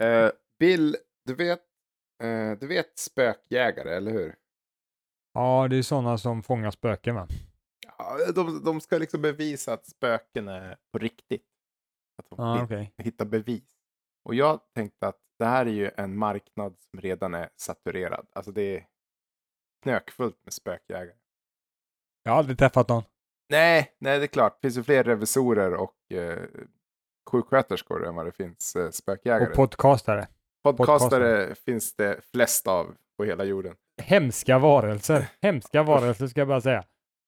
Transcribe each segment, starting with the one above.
Eh, Bill, du vet, eh, du vet spökjägare, eller hur? Ja, det är sådana som fångar spöken va? Ja, de, de ska liksom bevisa att spöken är på riktigt. Att de hit- okej. hittar bevis. Och jag tänkte att det här är ju en marknad som redan är saturerad. Alltså det är knökfullt med spökjägare. Jag har aldrig träffat någon. Nej, nej det är klart. Det finns ju fler revisorer och eh, sjuksköterskor än vad det finns eh, spökjägare. Och podcastare. Podcastare finns det flest av på hela jorden. Hemska varelser. Hemska varelser ska jag bara säga.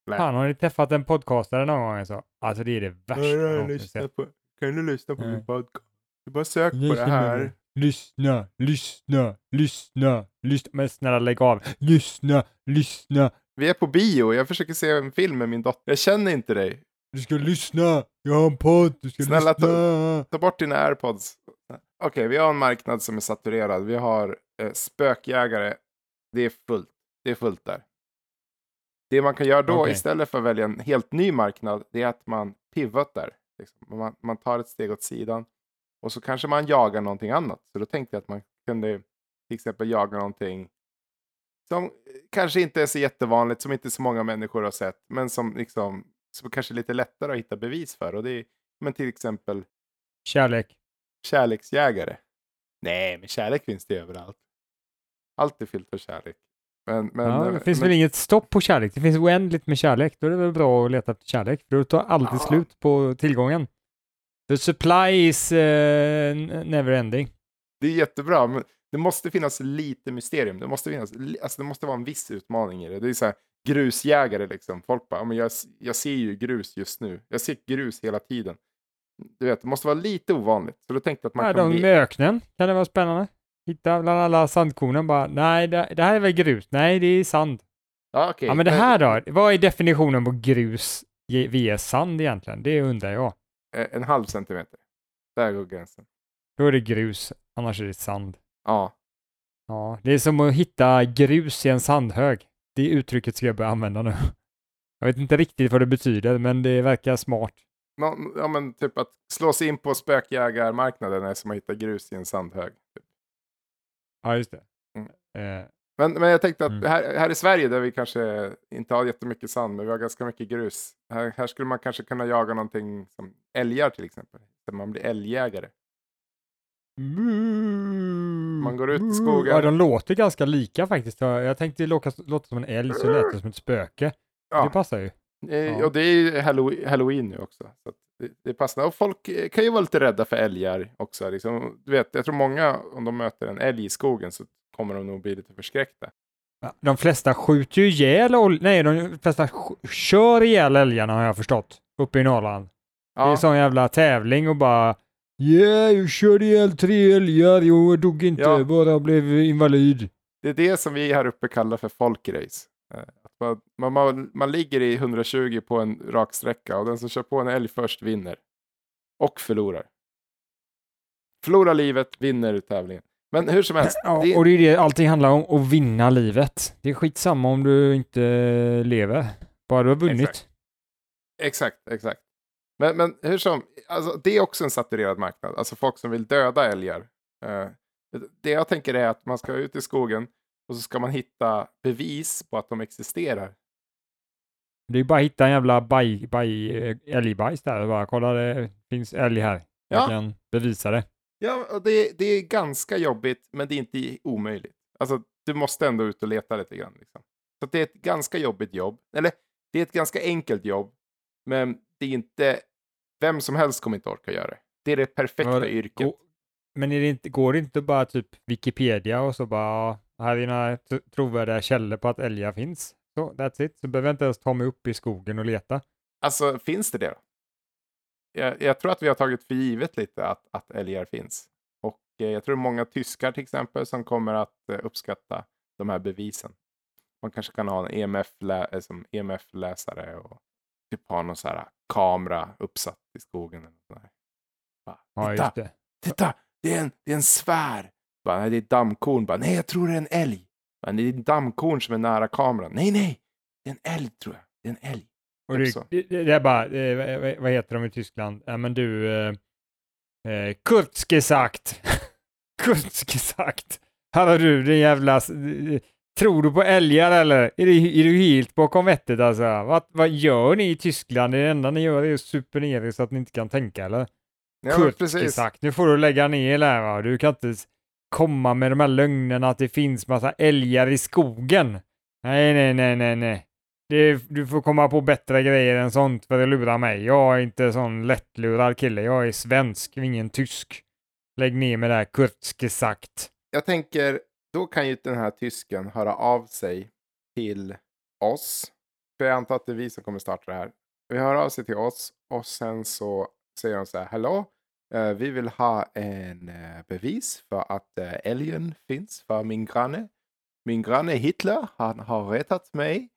Nej. Fan, har ni träffat en podcastare någon gång? Så? Alltså det är det värsta jag sett. på, kan du lyssna på min podcast? Du bara sök Lyssna, Lyssna, lyssna, lyssna, lyssna. Men snälla lägg av. Lyssna, lyssna. Vi är på bio, jag försöker se en film med min dotter. Jag känner inte dig. Du ska lyssna. Jag har en podd. Du ska Snälla, lyssna. Ta bort dina airpods. Okej, vi har en marknad som är saturerad. Vi har eh, spökjägare. Det är fullt. Det är fullt där. Det man kan göra då Okej. istället för att välja en helt ny marknad, det är att man pivotar. Liksom. Man, man tar ett steg åt sidan och så kanske man jagar någonting annat. Så då tänkte jag att man kunde till exempel jaga någonting som kanske inte är så jättevanligt, som inte så många människor har sett, men som liksom som kanske är lite lättare att hitta bevis för. Och det är men till exempel Kärlek. kärleksjägare. Nej, men kärlek finns det överallt. Allt är fyllt av kärlek. Men, men, ja, eh, det finns men, väl inget stopp på kärlek. Det finns oändligt med kärlek. Då är det väl bra att leta efter kärlek. För då tar alltid Ja. slut på tillgången. The supply is n- never ending. Det är jättebra, men det måste finnas lite mysterium. Det måste, finnas, alltså det måste vara en viss utmaning i det. Det är så här grusjägare liksom. Folk bara, "Ja, men jag, jag ser ju grus just nu. Jag ser grus hela tiden. Du vet, det måste vara lite ovanligt. Så då tänkte att man Ja, kan de med öknen kan det vara spännande. Hitta bland alla sandkornen bara, nej det, det här är väl grus? Nej, det är sand. Ja, okej. Ja, men det här då? Vad är definitionen på grus via sand egentligen? Det undrar jag. Eh, En halv centimeter. Där går gränsen. Då är det grus, annars är det sand. Ja. Ja, det är som att hitta grus i en sandhög. Det uttrycket ska jag börja använda nu. Jag vet inte riktigt vad det betyder, men det verkar smart. Ja, men typ att slå sig in på spökjägarmarknaden är som att hitta grus i en sandhög. Typ. Ja, just det. Mm. Eh, Men, men jag tänkte att Mm. här, här i Sverige där vi kanske inte har jättemycket sand, men vi har ganska mycket grus. Här, här skulle man kanske kunna jaga någonting som älgar till exempel. Så man blir älgjägare. Man går ut i skogen. Ja, de låter ganska lika faktiskt. Jag tänkte låta, låta som en älg, så lät det som ett spöke. Det Ja, passar ju. eh, ja. och det är ju Hallow- halloween nu också. Så att det, det passar. Och folk eh, kan ju vara lite rädda för älgar också. Liksom. Du vet, jag tror många, om de möter en älg i skogen så kommer de nog bli lite förskräckta. Ja, De flesta skjuter ju ihjäl, nej, de flesta kör ihjäl älgarna har jag förstått, uppe i Norrland. Det är Ja, en sån jävla tävling och bara Yeah, jag körde ihjäl tre älgar, jag dog inte, Ja. bara blev invalid. det är det som vi här uppe kallar för folkrace. Eh, att Man, man, man, man ligger i 120 på en rak sträcka och den som kör på en älg först vinner. Och förlorar. Förlorar livet, vinner tävlingen. Men hur som helst. Ja, det, och det är det allting handlar om, att vinna livet. Det är skitsamma om du inte lever, bara du har vunnit. Exakt. Exakt, exakt. Men, men hur som, alltså, det är också en saturerad marknad. Alltså folk som vill döda älgar. Eh, det jag tänker är att man ska ut i skogen och så ska man hitta bevis på att de existerar. Det är bara att hitta en jävla baj, baj, eh, älgbajs där och bara kolla det finns älg här. Jag Ja. kan bevisa det. Ja, det, det är ganska jobbigt, men det är inte omöjligt. Alltså, du måste ändå ut och leta lite grann. Liksom. Så det är ett ganska jobbigt jobb. Eller, det är ett ganska enkelt jobb, men det är inte... Vem som helst kommer inte orka göra det. Det är det perfekta det- yrket. gå- Men är det inte, går det inte bara typ Wikipedia och så bara, ja, här är några tro- trovärdiga källor på att älgar finns. Så, that's it. Så behöver jag inte ens ta mig upp i skogen och leta. Alltså, finns det det då? Jag, jag tror att vi har tagit för givet lite att, att älgar finns. Och eh, jag tror många tyskar till exempel som kommer att eh, uppskatta de här bevisen. Man kanske kan ha en EMF-lä- eh, som EMF-läsare och typ ha någon så här kamera uppsatt i skogen. Eller. Bara, Ja, titta, det. titta, det är en, det är en svär. Bara, nej, det är ett dammkorn. Bara, nej, jag tror det är en älg. Bara, det är ett dammkorn som är nära kameran. Nej, nej, det är en älg tror jag. Det är en älg. Och det, det, det är bara, eh, vad- heter de i Tyskland? Ja men du, eh, eh, kurz gesagt. Kurtske sagt. Hallå du, din jävla... Tror du på älgar eller? Är du, är du helt bakom vettet alltså? Vad, vad gör ni i Tyskland? Det enda ni gör är att super ner er så att ni inte kan tänka eller? Ja, Kurtske precis. sagt. Nu får du lägga ner där va. Du kan inte komma med de här lögnerna att det finns massa älgar i skogen. Nej, nej, nej, nej, nej. Det, du får komma på bättre grejer än sånt för att lura mig. Jag är inte sån lättlurad kille. Jag är svensk, ingen tysk. Lägg ner med det här Kurtske sagt. Jag tänker, då kan ju den här tysken höra av sig till oss. För jag antar att det är vi som kommer starta det här. Vi hör av sig till oss och sen så säger de så här, hallå, eh, vi vill ha en eh, bevis för att eh, älgen finns för min granne. Min granne Hitler, han har retat mig,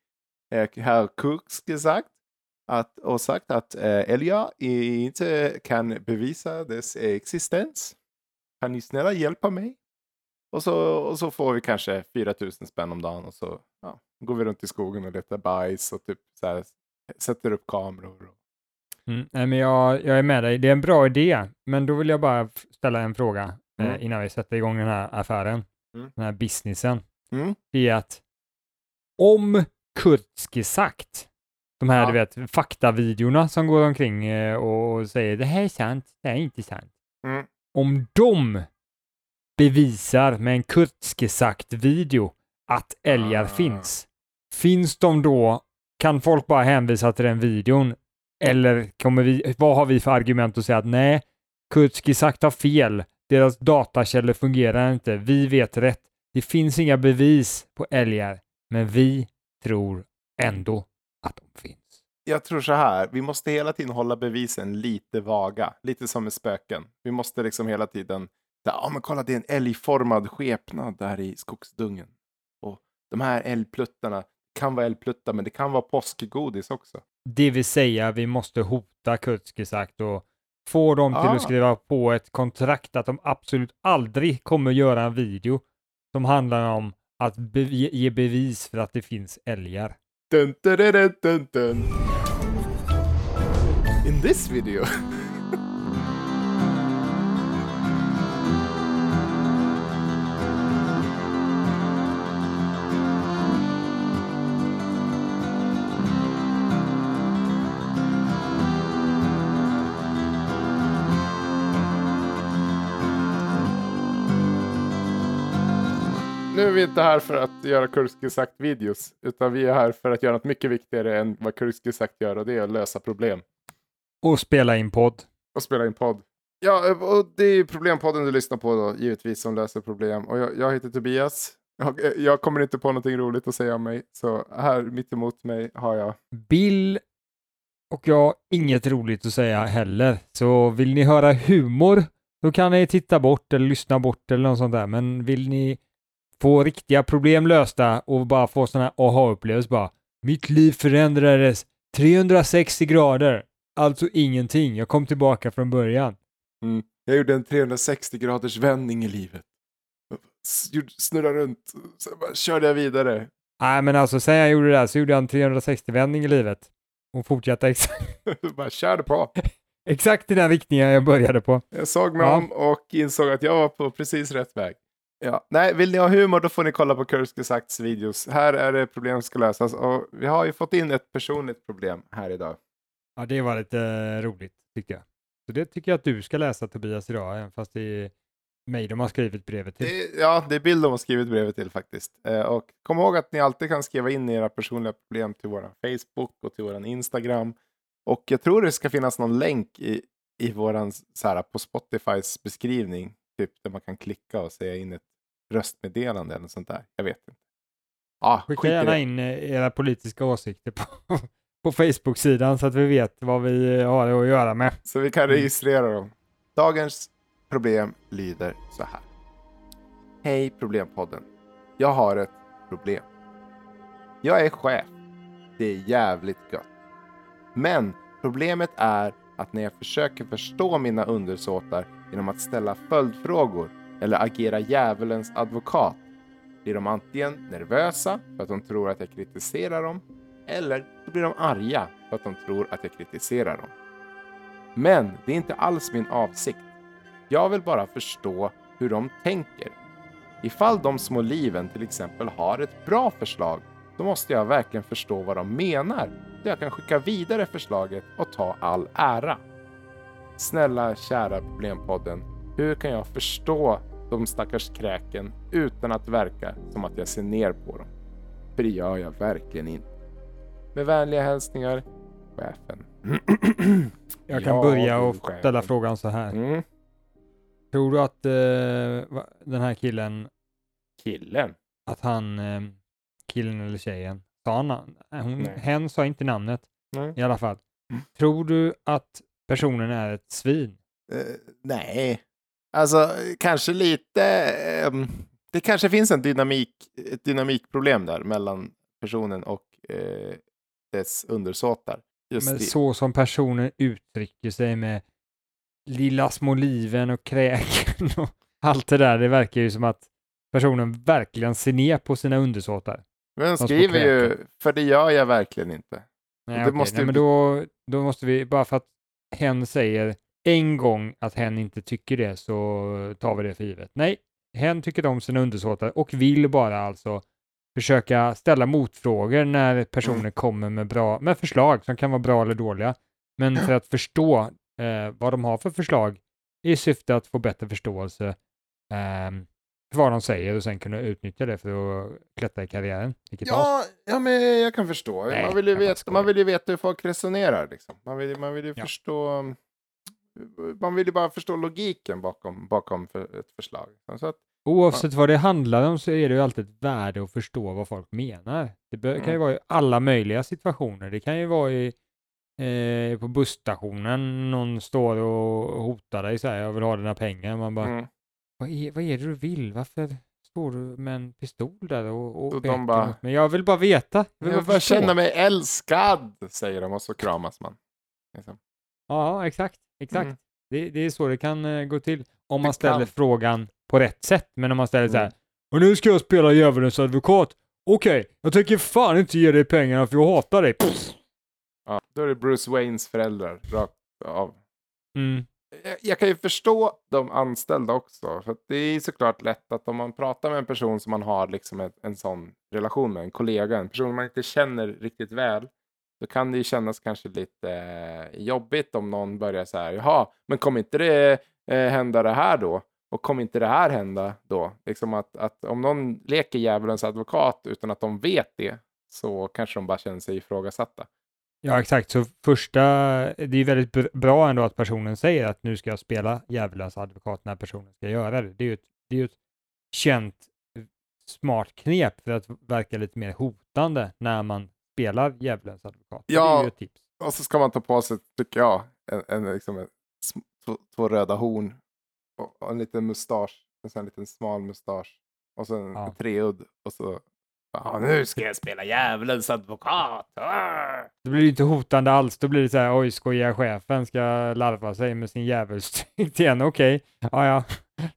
herr Kurz gesagt, att, och sagt att älgar inte kan bevisa dess existens. Kan ni snälla hjälpa mig? Och så, och så får vi kanske 4000 spänn om dagen och så ja, går vi runt i skogen och letar bajs och typ så här, sätter upp kameror. Och... Mm, nej, men jag, jag är med dig. Det är en bra idé, men då vill jag bara ställa en fråga Mm. eh, innan vi sätter igång den här affären, Mm. den här businessen. Mm. Det är att om Kurtske sagt, de här Ja. du vet, faktavideorna som går omkring eh, och säger det här är sant, det här är inte sant. Mm. Om de bevisar med en Kurtske sagt video att älgar Ah. finns, finns de då, kan folk bara hänvisa till den videon? Eller kommer vi, vad har vi för argument att säga att nej, Kurtske sagt har fel, deras datakällor fungerar inte, vi vet rätt, det finns inga bevis på älgar, men vi tror ändå att de finns. Jag tror så här, vi måste hela tiden hålla bevisen lite vaga. Lite som med spöken. Vi måste liksom hela tiden, ja men kolla det är en älgformad skepnad där i skogsdungen. Och de här älgpluttarna kan vara älgpluttar men det kan vara påskgodis också. Det vill säga, vi måste hota Kurtske sagt och få dem till Ah. att skriva på ett kontrakt att de absolut aldrig kommer göra en video som handlar om att bevi- ge bevis för att det finns älgar. Dun, dun, dun. In this video. Nu är vi inte här för att göra Kurski sagt videos, utan vi är här för att göra något mycket viktigare än vad Kurski sagt gör och det är att lösa problem Och spela in podd. och spela in podd. Ja, och det är ju problempodden du lyssnar på då, givetvis, som löser problem. Och jag, jag heter Tobias. Jag, jag kommer inte på någonting roligt att säga om mig, så här mitt emot mig har jag Bill och jag har inget roligt att säga heller. Så vill ni höra humor, då kan ni titta bort eller lyssna bort eller något sånt där. Men vill ni få riktiga problem lösta och bara få sådana här aha-upplevelser bara. Mitt liv förändrades 360 grader. Alltså ingenting. Jag kom tillbaka från början. Mm. Jag gjorde en 360 graders vändning i livet. Snurrade runt, sen bara körde jag vidare. Nej, men alltså sen jag gjorde det där så gjorde jag en 360-vändning i livet. Och fortsatte exakt, bara körde på. exakt i den riktningen jag började på. Jag såg mig Ja. om och insåg att jag var på precis rätt väg. Ja. Nej, vill ni ha humor då får ni kolla på Kurski Sakts videos. Här är det problem som ska lösas och vi har ju fått in ett personligt problem här idag. Ja, det var lite eh, roligt tyckte jag. Så det tycker jag att du ska läsa Tobias idag, även fast det är mig de har skrivit brevet till. Det, ja, det är Bill de har skrivit brevet till faktiskt. Eh, och kom ihåg att ni alltid kan skriva in era personliga problem till vår Facebook och till vår Instagram. Och jag tror det ska finnas någon länk i, i våran, så här, på Spotifys beskrivning, typ där man kan klicka och säga in ett röstmeddelande eller sånt där. Jag vet inte. Ja, Skicka gärna in eh, era politiska åsikter på, på Facebook-sidan så att vi vet vad vi eh, har att göra med. Så vi kan Mm. registrera dem. Dagens problem lyder så här. Hej Problempodden. Jag har ett problem. Jag är chef. Det är jävligt gött. Men problemet är att när jag försöker förstå mina undersåtar genom att ställa följdfrågor eller agera djävulens advokat blir de antingen nervösa för att de tror att jag kritiserar dem eller så blir de arga för att de tror att jag kritiserar dem. Men det är inte alls min avsikt. Jag vill bara förstå hur de tänker. Ifall de små liven till exempel har ett bra förslag, då måste jag verkligen förstå vad de menar. Så jag kan skicka vidare förslaget och ta all ära. Snälla kära Problempodden, hur kan jag förstå de stackars kräken utan att verka som att jag ser ner på dem? För det gör jag verkligen inte. Med vänliga hälsningar, chefen. Jag kan Ja, börja och chefen. ställa frågan så här. Mm. Tror du att va- den här killen, Killen. att han, eh, killen eller tjejen, sa eh, Hon, hen sa inte namnet Nej. i alla fall. Mm. Tror du att personen är ett svin? Eh, nej, alltså kanske lite. ehm, det kanske finns en dynamik, ett dynamikproblem där mellan personen och eh, dess undersåtar. Just Men det. så som personen uttrycker sig med lilla små liven och kräken och allt det där, det verkar ju som att personen verkligen ser ner på sina undersåtar. Men de skriver ju, för det gör jag verkligen inte. Nej, okej. måste Nej, men då, då måste vi, bara för att hen säger en gång att hen inte tycker det så tar vi det för givet. Nej, hen tycker om sina undersåtar och vill bara alltså försöka ställa motfrågor när personer Mm. kommer med, bra, med förslag som kan vara bra eller dåliga. Men för att förstå eh, vad de har för förslag i syfte att få bättre förståelse för vad de säger och sen kunna utnyttja det för att klättra i karriären. Ja, ja, men jag kan förstå. Nej, man, vill ju veta, man vill ju veta hur folk resonerar. Liksom. Man, vill, man vill ju Ja. förstå. Man vill ju bara förstå logiken bakom, bakom för ett förslag. Så att, Oavsett vad det handlar om så är det ju alltid ett värde att förstå vad folk menar. Det kan ju Mm. vara i alla möjliga situationer. Det kan ju vara i, eh, på busstationen, någon står och hotar dig så här, jag vill ha dina pengar. Man bara, mm. Vad, är, vad är det du vill? Varför står du med en pistol där och, och Och de bara, mot mig? Jag vill bara veta. Jag vill Jag bara bara förstå." känna mig älskad, säger de och så kramas man. Liksom. Ja, exakt. Exakt. Mm. Det, det är så det kan eh, gå till. Om Det man ställer kan. frågan på rätt sätt. Men om man ställer så här, Mm. och nu ska jag spela djävulens advokat. Okej, jag tänker fan inte ge dig pengarna för jag hatar dig. Pff. Ja, då är det Bruce Waynes föräldrar rakt av. Mm. Eh, jag, kan ju förstå de anställda också. För att det är såklart lätt att om man pratar med en person som man har liksom en, en sån relation med, en kollega, en person man inte känner riktigt väl. Då kan det ju kännas kanske lite eh, jobbigt om någon börjar så här, jaha, men kommer inte det eh, hända det här då? Och kommer inte det här hända då? Liksom att, att om någon leker djävulens advokat utan att de vet det så kanske de bara känner sig ifrågasatta. Ja, exakt. Så första, det är väldigt br- bra ändå att personen säger att nu ska jag spela djävulens advokat när personen ska göra det. Det är ju ett, det är ett känt eh, smart knep för att verka lite mer hotande när man spelar djävulens advokat. Så Det är Ja. ju ett tips. Och så ska man ta på sig, tycker jag, en, en, liksom en, två, två röda horn och, en liten mustasch. En sån liten smal mustasch. Och så en Ja. treudd. Och så, ja nu ska jag spela djävulens advokat. Ah! Då blir det inte hotande alls. Då blir det så här, oj, skojar chefen ska larva sig med sin djävulsdryck igen. Okej, ja, ja.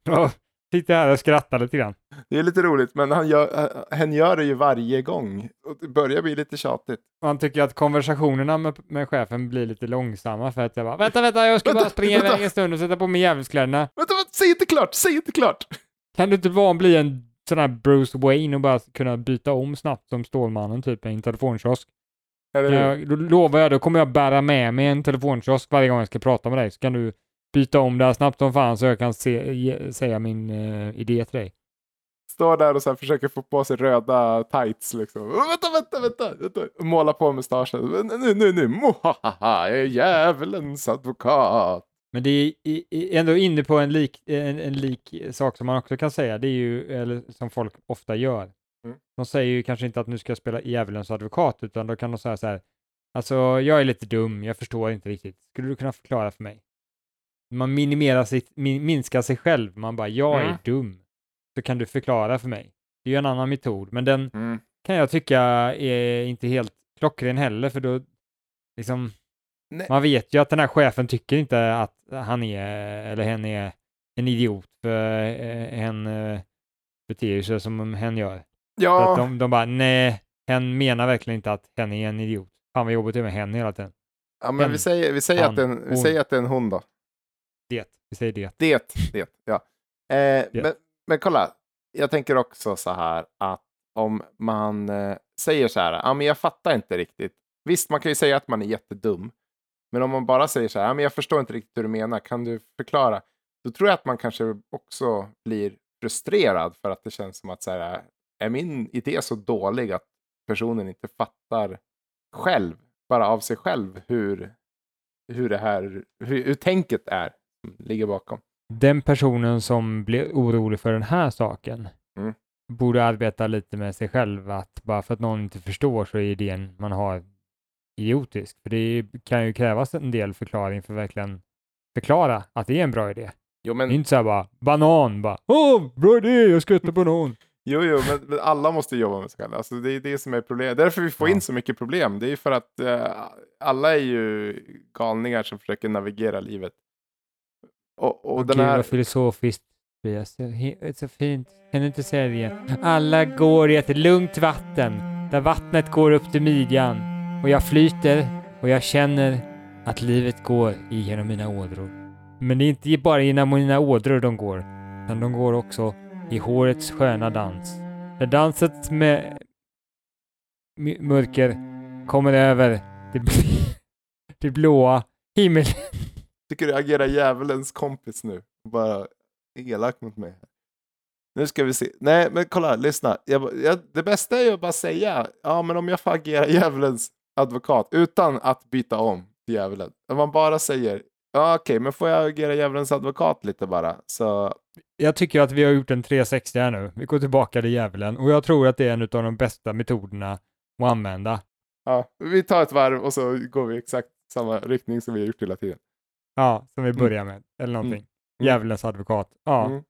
Då sitter jag här och skrattar lite grann. Det är lite roligt, men han gör, äh, hen gör det ju varje gång. Och det börjar bli lite tjatigt. Man tycker att konversationerna med, med chefen blir lite långsamma för att jag bara, vänta, vänta, jag ska bara Vänta, springa vänta. iväg en stund och sätta på mig djävulskläderna. Vänta, vänta, säg inte klart, säg inte klart! Kan du inte bara bli en sån här Bruce Wayne och bara kunna byta om snabbt som Stålmannen typ i en telefonkiosk? Jag, då lovar jag, då kommer jag bära med mig en telefonkiosk varje gång jag ska prata med dig. Så kan du byta om det här snabbt som fan så jag kan se, ge, säga min eh, idé till dig. Står där och så försöker få på sig röda tights liksom. Vänta, vänta, vänta, vänta. Måla på mustaschen. Nu, nu, nu, mohahaha, jag är djävulens advokat. Men det är ändå inne på en lik, en, en lik sak som man också kan säga, det är ju, eller som folk ofta gör. Mm. De säger ju kanske inte att nu ska jag spela djävulens advokat, utan då kan de säga så här, alltså jag är lite dum, jag förstår inte riktigt, skulle du kunna förklara för mig? Man minimerar sitt, min, minskar sig själv, man bara, jag Mm. är dum, så kan du förklara för mig. Det är ju en annan metod, men den Mm. kan jag tycka är inte helt klockren heller, för då liksom, Nej. man vet ju att den här chefen tycker inte att han är, eller hen är en idiot, för eh, hen eh, beter sig som hen gör. Så Ja, att de, de bara, nej, hen menar verkligen inte att hen är en idiot. Fan vad jobbigt det är med hen hela tiden. ja men vi hen, säger, vi, säger han, att det är en, vi hon. säger att det är en hon då. Det, vi säger det. Det, det, ja. Eh, men, men kolla, jag tänker också så här att om man eh, säger så här, ja men jag fattar inte riktigt. Visst, man kan ju säga att man är jättedum. Men om man bara säger så här, ja men jag förstår inte riktigt hur du menar, kan du förklara? Då tror jag att man kanske också blir frustrerad för att det känns som att så här, är min idé så dålig att personen inte fattar själv, bara av sig själv, hur, hur det här, hur, hur tänket är ligger bakom. Den personen som blir orolig för den här saken Mm. borde arbeta lite med sig själv, att bara för att någon inte förstår så är idén man har idiotisk. För det kan ju krävas en del förklaring för att verkligen förklara att det är en bra idé. Jo, Det är men, inte så här bara banan, bara åh, bra idé, jag ska äta banan. jo, jo, men, men alla måste jobba med sig själva. Alltså, det är det som är problemet. Därför vi får Ja. in så mycket problem. Det är för att eh, alla är ju galningar som försöker navigera livet. Och, och Och den Gud här... vad filosofiskt. Det är så fint. Kan du inte säga det igen? Alla går i ett lugnt vatten, där vattnet går upp till midjan. Och jag flyter och jag känner att livet går igenom mina ådror. Men det är inte bara genom mina ådror de går, utan de går också i hårets sköna dans. När danset med mörker kommer över det, bl- det blåa himmel. tycker du agerar djävulens kompis nu. Bara elak mot mig. Nu ska vi se. Nej, men kolla, lyssna. Jag, jag, det bästa är ju att bara säga, ja men om jag får agera djävulens advokat utan att byta om till djävulen. Om man bara säger, ja okej, men får jag agera djävulens advokat lite bara? Så, Jag tycker att vi har gjort en 360 här nu. Vi går tillbaka till djävulen och jag tror att det är en av de bästa metoderna att använda. ja, vi tar ett varv och så går vi exakt samma riktning som vi har gjort hela tiden. Ja, som vi börjar med. Eller någonting. Mm. Djävulens advokat. Ja, Mm.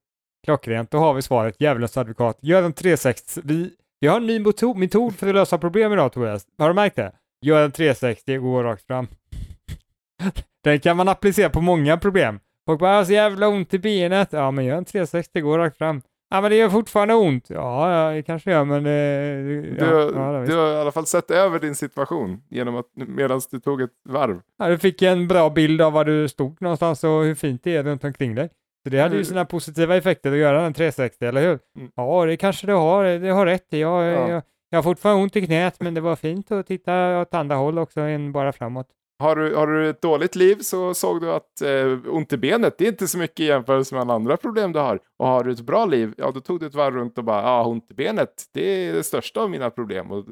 klockrent. Då har vi svaret. Djävulens advokat. Gör en 360. Vi, vi har en ny metod, metod för att lösa problem idag, Tobias. Har du märkt det? Gör en 360 och gå rakt fram. Den kan man applicera på många problem. Folk bara, "Jag har så jävla ont i benet. Ja, men gör en 360, gå rakt fram. Ja, men det gör fortfarande ont. Ja, ja det kanske gör, men... Eh, Du, ja, ja, det du har i alla fall sett över din situation genom att medan du tog ett varv. Ja, du fick en bra bild av var du stod någonstans och hur fint det är runt omkring dig. Så det hade ju Mm. sina positiva effekter att göra en 360, eller hur? Mm. Ja, det kanske du har. Det har rätt i. Jag, Ja. jag, jag har fortfarande ont i knät, men det var fint att titta åt andra håll också än bara framåt. Har du, har du ett dåligt liv så såg du att eh, ont i benet, det är inte så mycket i jämförelse med alla andra problem du har. Och har du ett bra liv, ja då tog du ett varv runt och bara, ja ont i benet, det är det största av mina problem. Och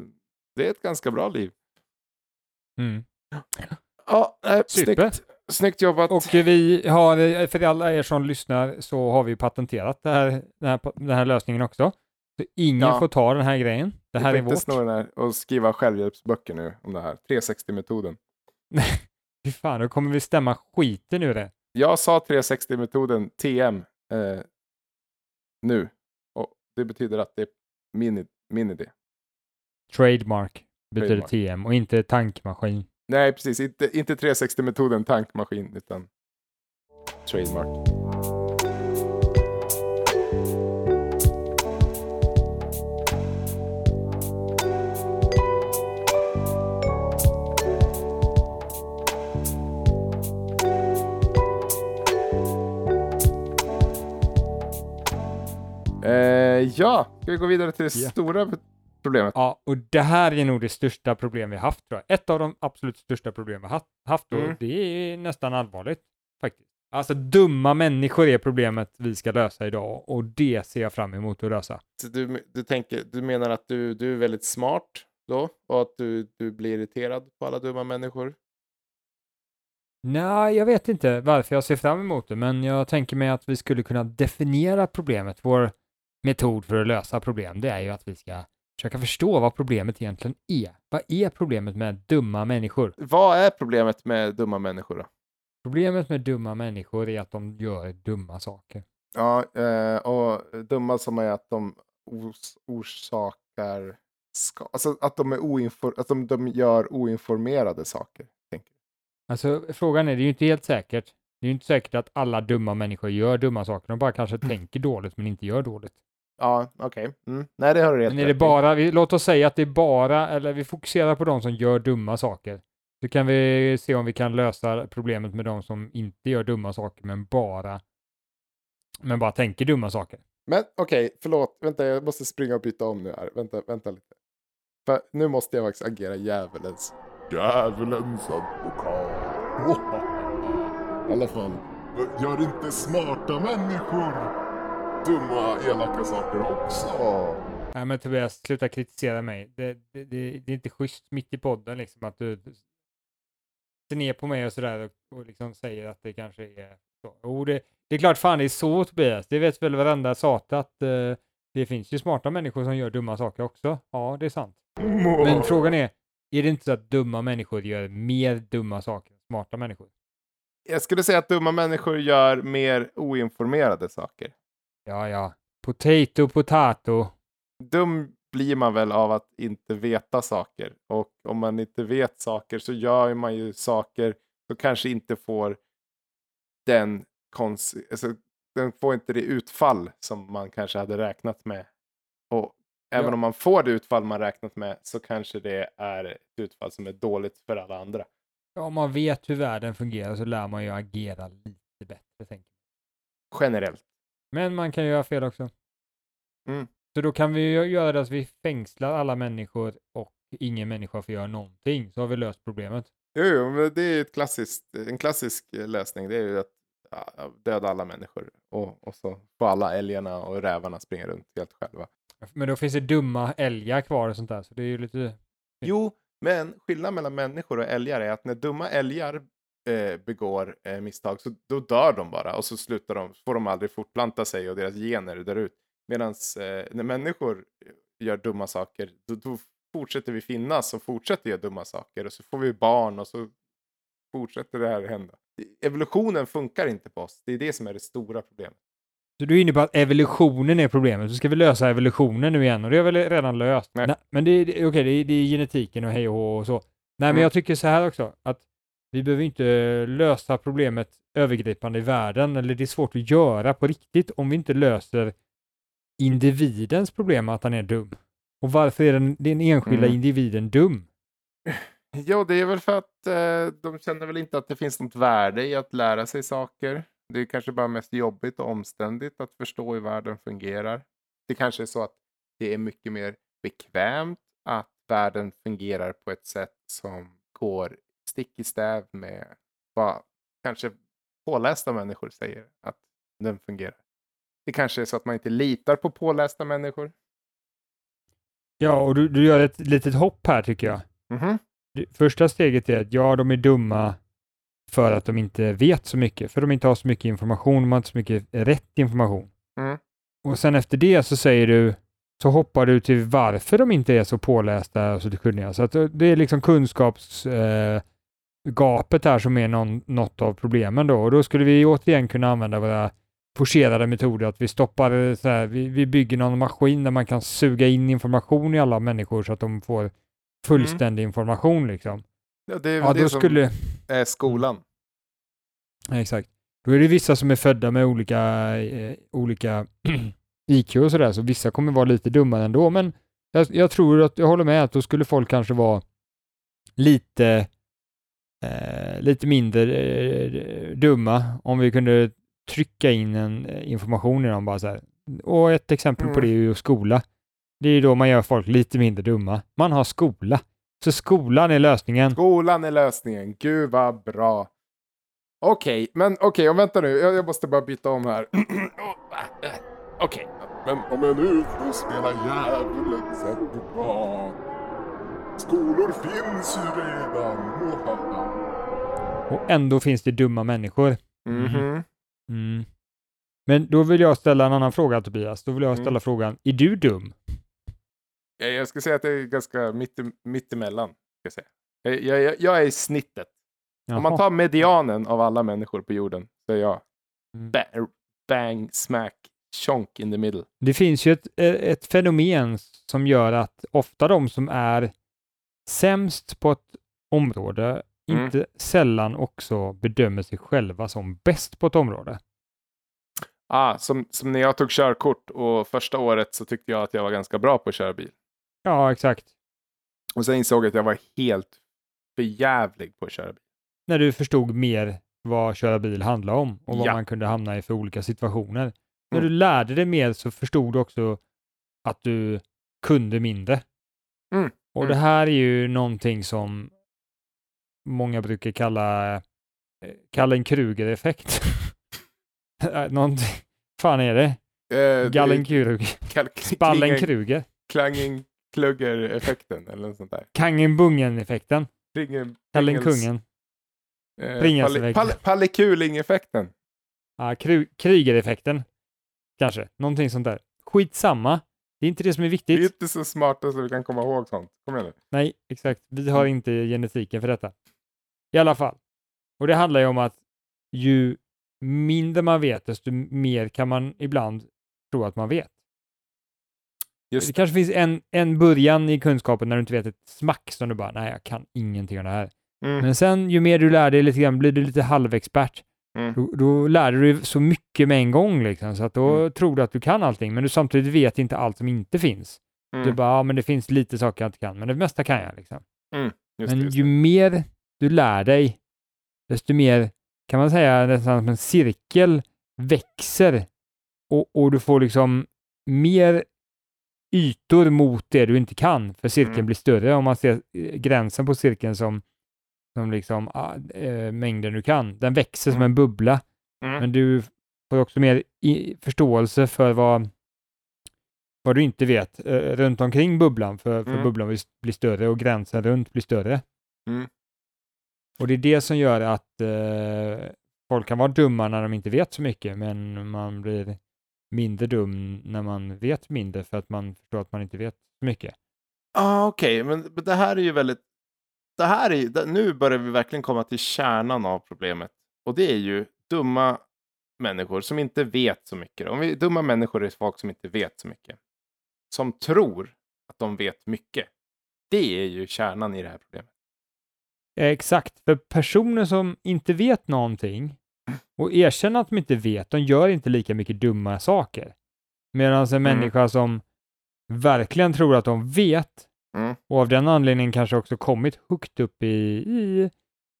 det är ett ganska bra liv. Mm. Ja, Super. snyggt, snyggt jobbat. Och vi har, eh, för alla er som lyssnar, så har vi patenterat det här, den, här, den här lösningen också. Så ingen Ja. får ta den här grejen. Det här Vi är vårt. sno den här och skriva självhjälpsböcker nu om det här. 360-metoden. Fy fan, då kommer vi stämma skiten ur det. Jag sa 360-metoden TM eh, nu. Och det betyder att det är min, min idé. Trademark betyder Trademark. TM och inte tankmaskin. Nej, precis. Inte, inte 360-metoden tankmaskin, utan trademark. Eh, ja, ska vi gå vidare till det Ja. stora problemet? Ja, och det här är nog det största problem vi haft tror jag. Ett av de absolut största problem vi haft och Mm. det är nästan allvarligt faktiskt. Alltså dumma människor är problemet vi ska lösa idag och det ser jag fram emot att lösa. Så du, du, tänker, du menar att du, du är väldigt smart då? Och att du, du blir irriterad på alla dumma människor? Nej, jag vet inte varför jag ser fram emot det, men jag tänker mig att vi skulle kunna definiera problemet. Vår metod för att lösa problem, det är ju att vi ska försöka förstå vad problemet egentligen är. Vad är problemet med dumma människor? Vad är problemet med dumma människor då? Problemet med dumma människor är att de gör dumma saker. Ja, eh, och dumma som är att de os orsakar ska alltså att de, är oinfor att de, de gör oinformerade saker. Tänker. jag. Alltså frågan är, det är ju inte helt säkert. Det är ju inte säkert att alla dumma människor gör dumma saker. De bara kanske Mm. tänker dåligt men inte gör dåligt. Ja, okej. Mm. Nej, det har du rätt Men är det bara, vi, låt oss säga att det är bara, eller vi fokuserar på de som gör dumma saker. Så kan vi se om vi kan lösa problemet med de som inte gör dumma saker men bara Men bara tänker dumma saker. Men okej, förlåt. Vänta, jag måste springa och byta om nu här. Vänta, vänta lite. För nu måste jag faktiskt agera djävulens. Djävulens advokat. I alla fall, gör inte smarta människor dumma, elaka saker också? Nej men Tobias, sluta kritisera mig. Det, det, det, det är inte schysst mitt i podden liksom att du ser ner på mig och sådär och, och liksom säger att det kanske är så. Jo, det, det är klart fan det är så Tobias. Det vet väl varenda sata att uh, det finns ju smarta människor som gör dumma saker också. Ja, det är sant. Men frågan är, är det inte så att dumma människor gör mer dumma saker än smarta människor? Jag skulle säga att dumma människor gör mer oinformerade saker. Ja, ja. Potato, potato. Dum blir man väl av att inte veta saker. Och om man inte vet saker så gör man ju saker som kanske inte får den, kons alltså, den får inte det utfall som man kanske hade räknat med. Och även Ja. om man får det utfall man räknat med så kanske det är ett utfall som är dåligt för alla andra. Ja, om man vet hur världen fungerar så lär man ju agera lite bättre. Tänker jag. Generellt. Men man kan göra fel också. Mm. Så då kan vi göra det att vi fängslar alla människor och ingen människa får göra någonting. Så har vi löst problemet. Jo, jo, men det är ett klassiskt, en klassisk eh, lösning. Det är ju att ja, döda alla människor. Och, och så får alla älgarna och rävarna springa runt helt själva. Men då finns det dumma älgar kvar och sånt där. Så det är ju lite... Jo, men skillnaden mellan människor och älgar är att när dumma älgar eh, begår eh, misstag så då dör de bara och så slutar de, får de aldrig fortplanta sig och deras gener dör ut. Medan eh, när människor gör dumma saker då, då fortsätter vi finnas och fortsätter göra dumma saker och så får vi barn och så fortsätter det här hända. Evolutionen funkar inte på oss. Det är det som är det stora problemet. Så du är inne på att evolutionen är problemet. Så ska vi lösa evolutionen nu igen och det har väl redan löst. Nej. Nej, men det, det, okej, det, är- det är genetiken och hej och och så. Nej, men Mm. jag tycker så här också att vi behöver inte lösa problemet övergripande i världen eller det är svårt att göra på riktigt om vi inte löser individens problem att han är dum. Och varför är den, den enskilda Mm. individen dum? Ja, det är väl för att eh, de känner väl inte att det finns något värde i att lära sig saker. Det är kanske bara mest jobbigt och omständigt att förstå hur världen fungerar. Det kanske är så att det är mycket mer bekvämt att världen fungerar på ett sätt som går stick i stäv med vad kanske pålästa människor säger att den fungerar. Det kanske är så att man inte litar på pålästa människor. Ja, och du, du gör ett litet hopp här tycker jag. Mhm. Det första steget är att ja, de är dumma för att de inte vet så mycket, för de inte har så mycket information, de har inte så mycket rätt information. Mm. Och sen efter det så säger du, så hoppar du till varför de inte är så pålästa och så kunniga. Så att det är liksom kunskapsgapet eh, gapet här som är någon, något av problemen då. Och då skulle vi återigen kunna använda våra forcerade metoder, att vi stoppar eh, så här, vi, vi bygger någon maskin där man kan suga in information i alla människor så att de får fullständig information liksom. Ja, det är Ja, det då som skulle... är skolan. Ja, exakt. Då är det vissa som är födda med olika, eh, olika IQ och sådär, så vissa kommer vara lite dummare ändå, men jag, jag tror att jag håller med att då skulle folk kanske vara lite, eh, lite mindre eh, dumma om vi kunde trycka in en eh, information i dem bara så här. Och ett exempel på Mm. det är ju skola. Det är ju då man gör folk lite mindre dumma. Man har skola. Så skolan är lösningen. Skolan är lösningen. Gud vad bra. Okej, men okej, och vänta nu. Jag, jag måste bara byta om här. okej. Men om jag nu får spela djävulens advokat. Skolor finns ju redan. Och ändå finns det dumma människor. Mhm. Mm. Men då vill jag ställa en annan fråga Tobias. Då vill jag ställa Mm. frågan, är du dum? Jag, jag ska säga att det är ganska mitt, mittemellan. Ska jag, säga. Jag, jag, jag- jag är i snittet. Om man Jaha. tar medianen av alla människor på jorden så är jag Mm. ba- bang, smack, chonk in the middle. Det finns ju ett, ett fenomen som gör att ofta de som är sämst på ett område Mm. inte sällan också bedömer sig själva som bäst på ett område. Ah, som, som när jag tog körkort och första året så tyckte jag att jag var ganska bra på att köra bil. Ja, exakt. Och sen insåg jag att jag var helt förjävlig på att köra bil. När du förstod mer vad köra bil handlar om och vad Ja. man kunde hamna i för olika situationer. när Mm. du lärde dig mer så förstod du också att du kunde mindre. Mm, Och mm. det här är ju någonting som många brukar kalla eh, kalla en Kruger-effekt. Eh, någonting, fan är det? Eh, Gallen Kruger. Spallen Kruger. Klanging Klugger-effekten eller något sånt där. Kangen Bungen-effekten. Kallen Kungen. Eh, Pallekuling-effekten. Ja, Kru- Kryger-effekten. Kanske. Någonting sånt där. Skitsamma. Det är inte det som är Vi är viktigt. inte så smarta så vi kan komma ihåg sånt. Kom igen nu. Nej, exakt. Vi har inte genetiken för detta. I alla fall. Och det handlar ju om att ju mindre man vet, desto mer kan man ibland tro att man vet. Just Det kanske finns en, en början i kunskapen när du inte vet ett smack som du bara, nej, jag kan ingenting om det här. Mm. Men sen ju mer du lär dig lite grann, blir du lite halvexpert. Mm. Då, då lär du dig så mycket med en gång liksom, så att då Mm. tror du att du kan allting, men du samtidigt vet inte allt som inte finns. Du Mm. bara, ja men det finns lite saker jag inte kan, men det mesta kan jag liksom. Just men det, ju mer du lär dig, desto mer, kan man säga, nästan som en cirkel växer och, och du får liksom mer ytor mot det du inte kan, för cirkeln Mm. blir större om man ser eh, gränsen på cirkeln som, som liksom eh, mängden du kan. Den växer som Mm. en bubbla, Mm. men du får också mer i, förståelse för vad, vad du inte vet eh, runt omkring bubblan, för, för Mm. bubblan blir, större och gränsen runt blir större. Mm. Och det är det som gör att eh, folk kan vara dumma när de inte vet så mycket, men man blir mindre dum när man vet mindre för att man förstår att man inte vet så mycket. ah, okej, men men det här är ju väldigt... Det här är, nu börjar vi verkligen komma till kärnan av problemet. Och det är ju dumma människor som inte vet så mycket. Om vi, dumma människor är folk som inte vet så mycket. Som tror att de vet mycket. Det är ju kärnan i det här problemet. Eh, Exakt, för personer som inte vet någonting och erkänner att de inte vet, de gör inte lika mycket dumma saker. Medan en Mm. människa som verkligen tror att de vet Mm. och av den anledningen kanske också kommit högt upp i, i,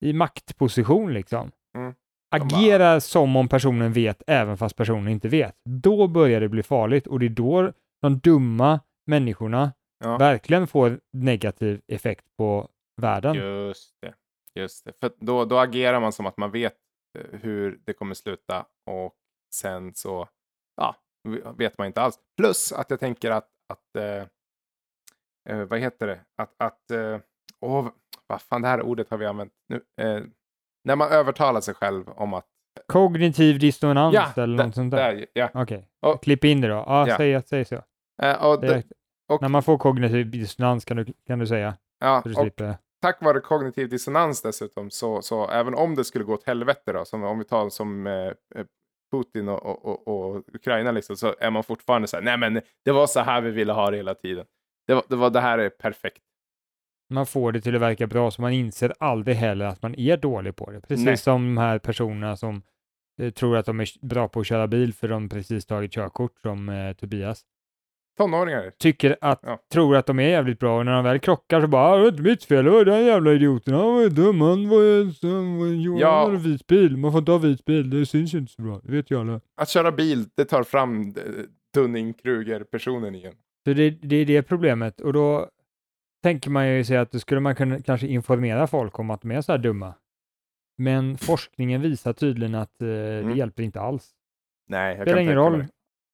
i maktposition liksom. Mm. De Agerar som om personen vet även fast personen inte vet. Då börjar det bli farligt och det är då de dumma människorna Ja. verkligen får negativ effekt på världen. Just det. Just det. För då, då agerar man som att man vet eh, hur det kommer sluta och sen så ja, vet man inte alls. Plus att jag tänker att, att eh, eh, vad heter det? Att, att eh, åh, vad fan det här ordet har vi använt nu. Eh, när man övertalar sig själv om att Kognitiv dissonans ja, eller där- något sånt där. där, ja. Okej, Och- klipp in det då. Ja, Ja. säg, säg så. Eh, och, och- När man får kognitiv dissonans kan du, kan du säga. ja, du slipper. tack vare kognitiv dissonans dessutom, så, så även om det skulle gå åt helvete då, som om vi tar som eh, eh, Putin och, och, och, och Ukraina, liksom, så är man fortfarande så här, nej men det var så här vi ville ha det hela tiden. Det, var, det, var, det här är perfekt. Man får det till att verka bra, så man inser aldrig heller att man är dålig på det. Precis Nej. som de här personerna som eh, tror att de är bra på att köra bil för de precis tagit körkort, som eh, Tobias. Tonåringar. Tycker att, Ja. tror att de är jävligt bra och när de väl krockar så bara, "Ah, det var inte mitt fel, det var den jävla idioten, han var ju dum, han var ju Ja. han vit bil, man får inte ha vit bil, det syns ju inte så bra, det vet ju alla. Att köra bil, det tar fram eh, Dunning-Kruger-personen igen. Så det, det är det problemet och då tänker man ju sig att då skulle man kunna kanske informera folk om att de är så här dumma. Men forskningen visar tydligen att eh, det Mm. hjälper inte alls. Nej, Det jag spelar kan ingen roll mig.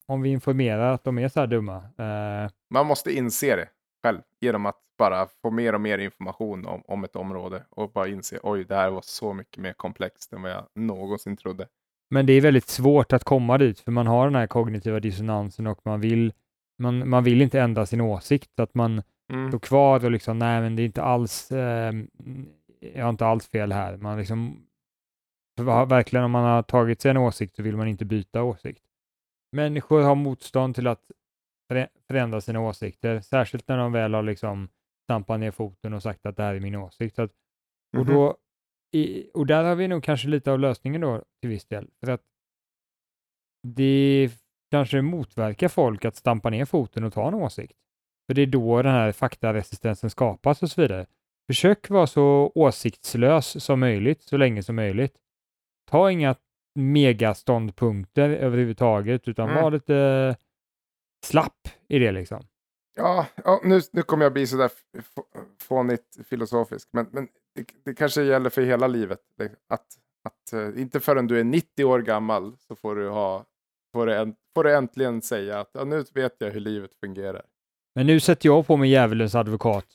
om vi informerar att de är så här dumma. Eh, Man måste inse det själv genom att bara få mer och mer information om, om ett område och bara inse oj, det här var så mycket mer komplext än vad jag någonsin trodde. men det är väldigt svårt att komma dit för man har den här kognitiva dissonansen och man vill, man, man vill inte ändra sin åsikt. Så att man Mm. står kvar och liksom, nej men det är inte alls, eh, jag har inte alls fel här. Man liksom, verkligen om man har tagit sig en åsikt så vill man inte byta åsikt. Människor har motstånd till att förä- förändra sina åsikter, särskilt när de väl har liksom stampat ner foten och sagt att det här är min åsikt. Att, och, då, i, och där har vi nog kanske lite av lösningen då till viss del. För att det kanske motverkar folk att stampa ner foten och ta en åsikt. För det är då den här faktaresistensen skapas och så vidare. Försök vara så åsiktslös som möjligt, så länge som möjligt. Ta inga megaståndpunkter överhuvudtaget, utan Mm. var lite slapp i det liksom. Ja, ja nu, nu kommer jag bli sådär fånigt filosofisk. Men, men det, det kanske gäller för hela livet. Att, att eh, inte förrän du är 90 år gammal så får du, ha, får du, får du äntligen säga att ja, nu vet jag hur livet fungerar. Men nu sätter jag på mig djävulens advokat.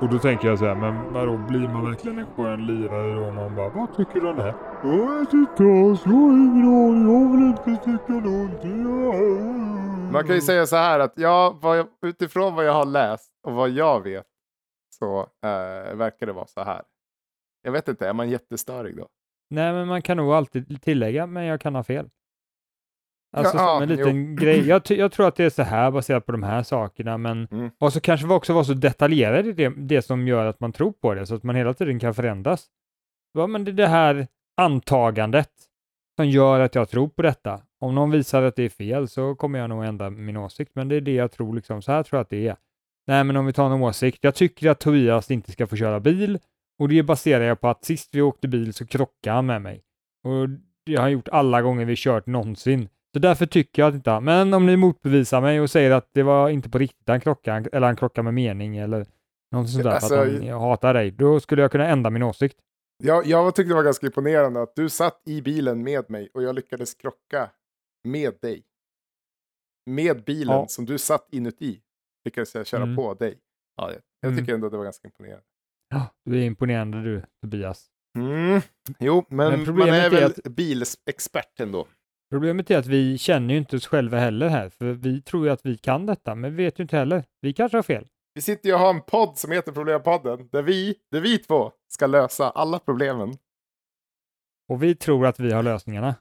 Och då tänker jag så här, men vadå, blir man verkligen en skön lirare då? Man bara, vad tycker du om det här? Jag vet inte jag har ingen aning, jag vill inte tycka någonting. Man kan ju säga så här att ja, vad jag, utifrån vad jag har läst och vad jag vet så eh, verkar det vara så här. Jag vet inte, är man jättestörig då? Nej, men man kan nog alltid tillägga, men jag kan ha fel. Alltså Ja, som en jo. liten grej. Jag, jag tror att det är så här baserat på de här sakerna, men Mm. och så kanske vi också vara så detaljerade i det, det som gör att man tror på det, så att man hela tiden kan förändras. Ja, men det är det här antagandet som gör att jag tror på detta. Om någon visar att det är fel så kommer jag nog ändra min åsikt, men det är det jag tror liksom. Så här tror jag att det är. Nej, men om vi tar en åsikt. Jag tycker att Tobias inte ska få köra bil och det baserar jag på att sist vi åkte bil så krockade han med mig. Och det har han gjort alla gånger vi kört någonsin. Så därför tycker jag att inte, men om ni motbevisar mig och säger att det var inte på riktigt han krockade, eller han krockade med mening eller något sånt där Alltså, för att han jag hatar dig, då skulle jag kunna ändra min åsikt. Jag, jag tyckte det var ganska imponerande att du satt i bilen med mig och jag lyckades krocka med dig. Med bilen Ja. som du satt inuti lyckades jag köra Mm. på dig. Ja, jag, jag Mm. tycker ändå det var ganska imponerande. Ja, du är imponerande du, Tobias. Mm. Jo, men, Men man är är väl att- bilexpert ändå. Problemet är att vi känner ju inte oss själva heller här, för vi tror ju att vi kan detta, men vi vet ju inte heller. Vi kanske har fel. Vi sitter ju och har en podd som heter Problempodden där vi, där vi två ska lösa alla problemen. Och vi tror att vi har lösningarna.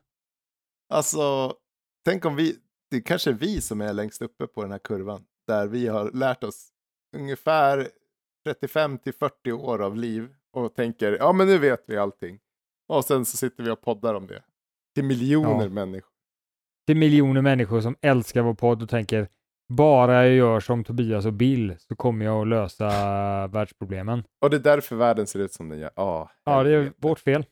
Alltså, tänk om vi, det är kanske vi som är längst uppe på den här kurvan. Där vi har lärt oss ungefär 35 till 40 år av liv och tänker, ja men nu vet vi allting. Och sen så sitter vi och poddar om det. Till miljoner Ja. människor. Är miljoner människor som älskar vår podd och tänker bara jag gör som Tobias och Bill så kommer jag att lösa världsproblemen. Och det är därför världen ser ut som den gör. Ja, Ja, det är vårt fel.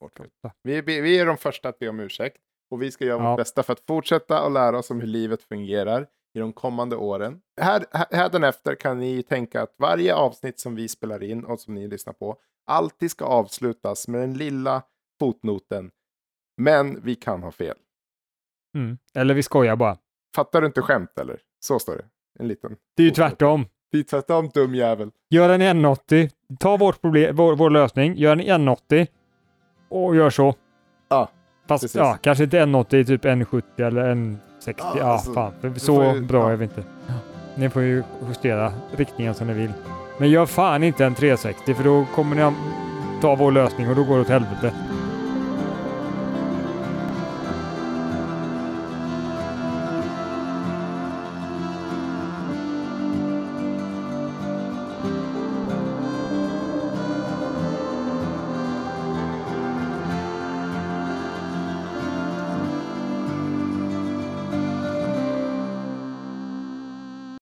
Vårt fel. Vi, är- vi är de första att be om ursäkt. Och vi ska göra Ja. vårt bästa för att fortsätta och lära oss om hur livet fungerar i de kommande åren. Här, här, hädanefter kan ni tänka att varje avsnitt som vi spelar in och som ni lyssnar på alltid ska avslutas med den lilla fotnoten. Men vi kan ha fel. Mm. Eller vi skojar bara. Fattar du inte skämt eller? Så står det. En liten. Det är ju tvärtom. Det är tvärtom dum jävel. Gör en 180, ta vårt problem, vår, vår lösning, gör en 180 och gör så. Ja, Fast precis. ja, kanske inte 180, typ 170 eller 160. Ja, Ja, alltså, fan. Så ju- bra ja. är vi inte. Ni får ju justera riktningen som ni vill. Men gör fan inte en 360 för då kommer ni ta vår lösning och då går det åt helvete.